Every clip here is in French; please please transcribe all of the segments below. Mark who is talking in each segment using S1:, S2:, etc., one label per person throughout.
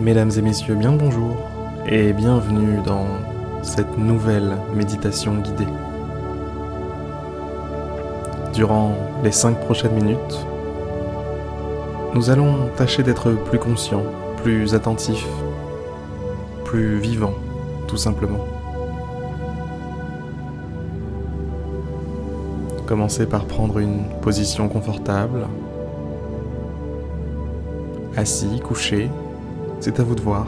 S1: Mesdames et messieurs, bien bonjour et bienvenue dans cette nouvelle méditation guidée. Durant les cinq prochaines minutes, nous allons tâcher d'être plus conscients, plus attentifs, plus vivants, tout simplement. Commencez par prendre une position confortable, assis, couché, c'est à vous de voir.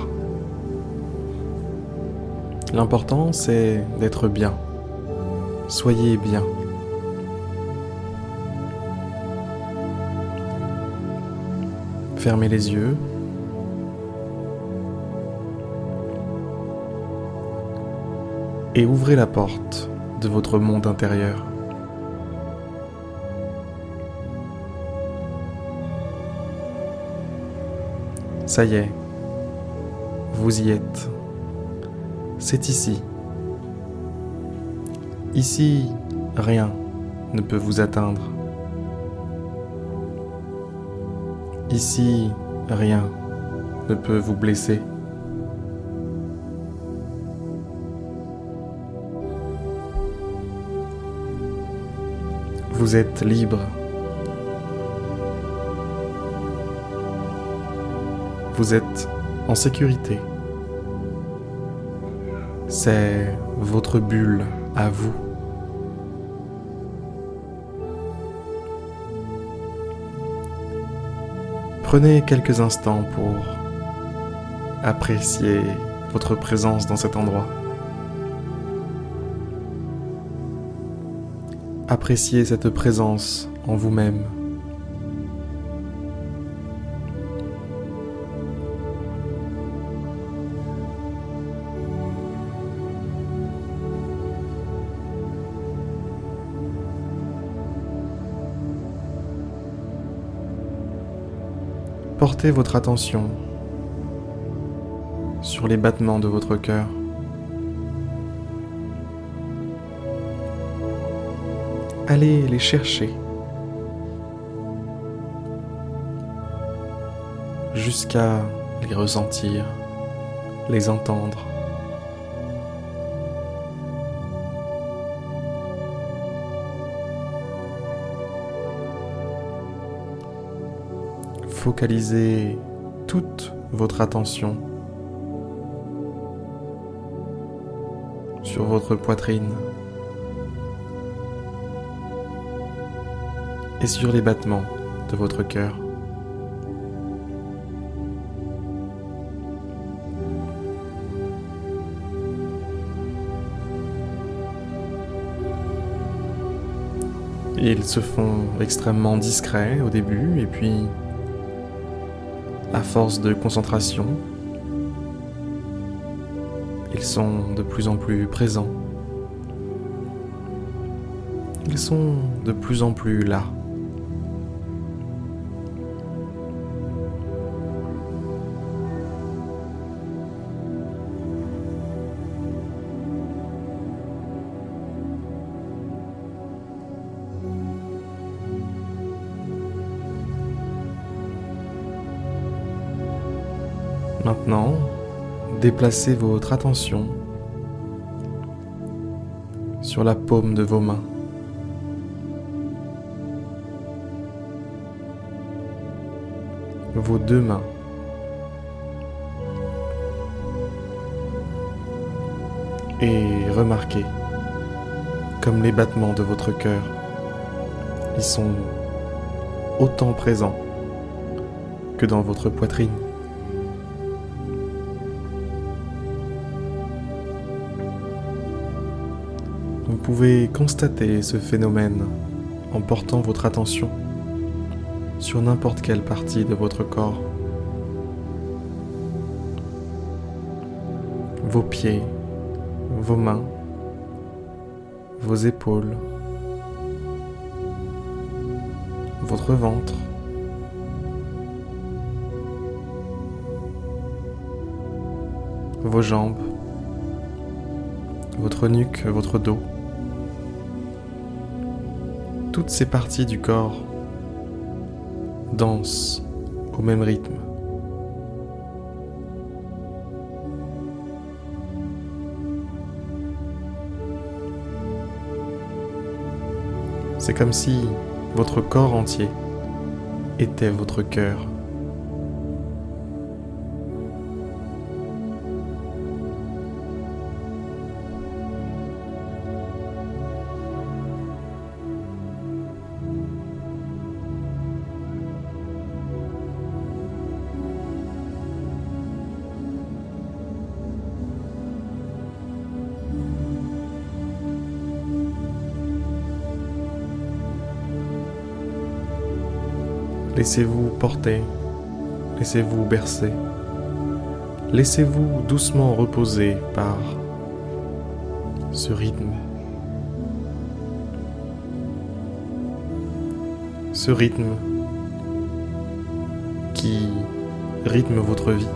S1: L'important, c'est d'être bien. Soyez bien. Fermez les yeux. Et ouvrez la porte de votre monde intérieur. Ça y est, vous y êtes. C'est ici. Ici, rien ne peut vous atteindre. Ici, rien ne peut vous blesser. Vous êtes libre. Vous êtes en sécurité. C'est votre bulle à vous. Prenez quelques instants pour apprécier votre présence dans cet endroit. Appréciez cette présence en vous-même. Portez votre attention sur les battements de votre cœur. Allez les chercher jusqu'à les ressentir, les entendre. Focalisez toute votre attention sur votre poitrine et sur les battements de votre cœur. Ils se font extrêmement discrets au début et puis force de concentration, ils sont de plus en plus présents. Ils sont de plus en plus là. Maintenant, déplacez votre attention sur la paume de vos mains. Vos deux mains. Et remarquez comme les battements de votre cœur, ils sont autant présents que dans votre poitrine. Pouvez constater ce phénomène en portant votre attention sur n'importe quelle partie de votre corps. Vos pieds, vos mains, vos épaules, votre ventre, vos jambes, votre nuque, votre dos toutes ces parties du corps dansent au même rythme. C'est comme si votre corps entier était votre cœur. Laissez-vous porter, laissez-vous bercer, laissez-vous doucement reposer par ce rythme. Ce rythme qui rythme votre vie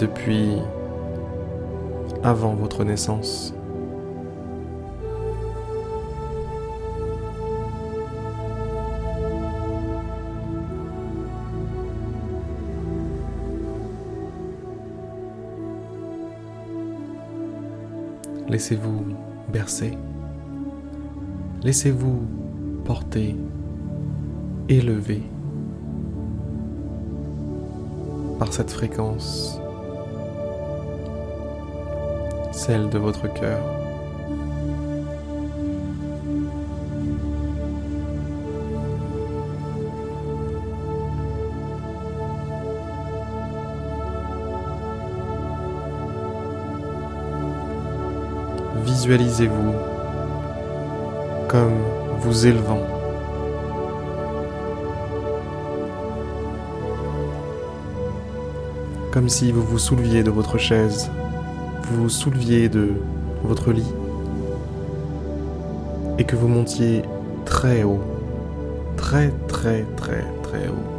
S1: depuis avant votre naissance. Laissez-vous bercer. Laissez-vous porter, élever par cette fréquence, celle de votre cœur. Visualisez-vous comme vous élevant. Comme si vous vous souleviez de votre chaise, vous vous souleviez de votre lit et que vous montiez très haut, très très très très haut.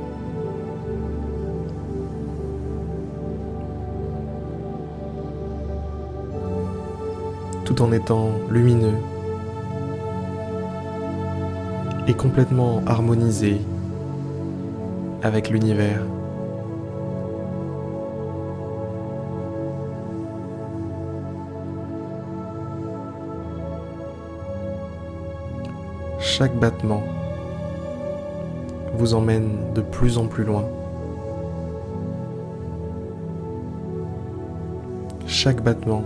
S1: Tout en étant lumineux et complètement harmonisé avec l'univers. Chaque battement vous emmène de plus en plus loin. Chaque battement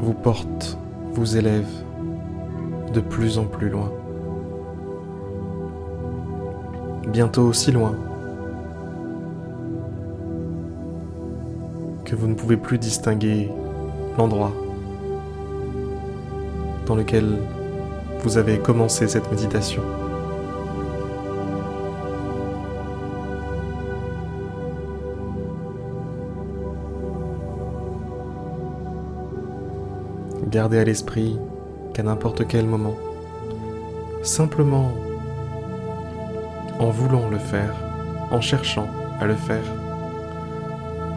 S1: vous porte, vous élève de plus en plus loin. Bientôt aussi loin que vous ne pouvez plus distinguer l'endroit dans lequel vous avez commencé cette méditation. Gardez à l'esprit qu'à n'importe quel moment, simplement en voulant le faire, en cherchant à le faire,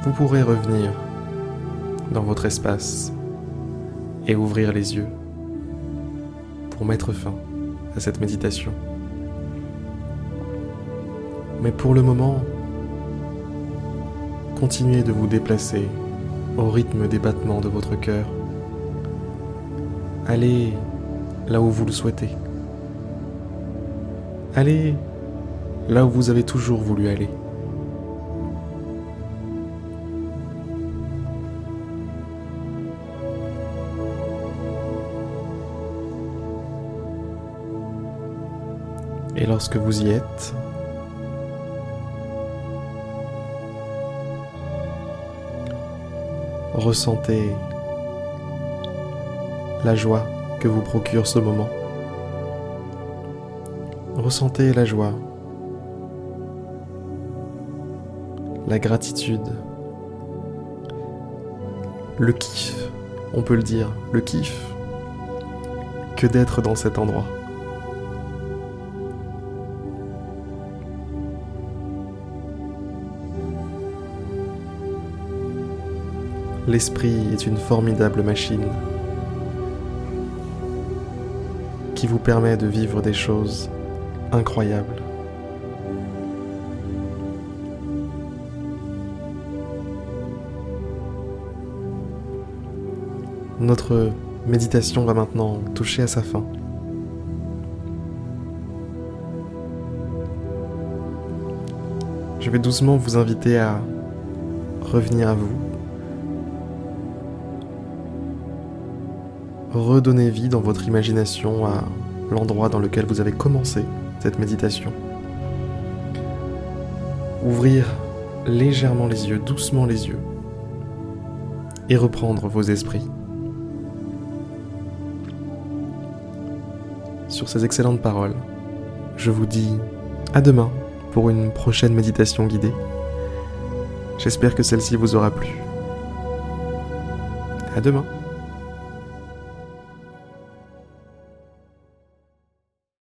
S1: vous pourrez revenir dans votre espace et ouvrir les yeux pour mettre fin à cette méditation. Mais pour le moment, continuez de vous déplacer au rythme des battements de votre cœur Allez là où vous le souhaitez. Allez là où vous avez toujours voulu aller. Et lorsque vous y êtes, ressentez la joie que vous procure ce moment. Ressentez la joie, la gratitude, le kiff, on peut le dire, le kiff que d'être dans cet endroit. L'esprit est une formidable machine qui vous permet de vivre des choses incroyables. Notre méditation va maintenant toucher à sa fin. Je vais doucement vous inviter à revenir à vous, redonner vie dans votre imagination à l'endroit dans lequel vous avez commencé cette méditation. Ouvrir légèrement les yeux, doucement les yeux, et reprendre vos esprits. Sur ces excellentes paroles, je vous dis à demain pour une prochaine méditation guidée. J'espère que celle-ci vous aura plu. À demain.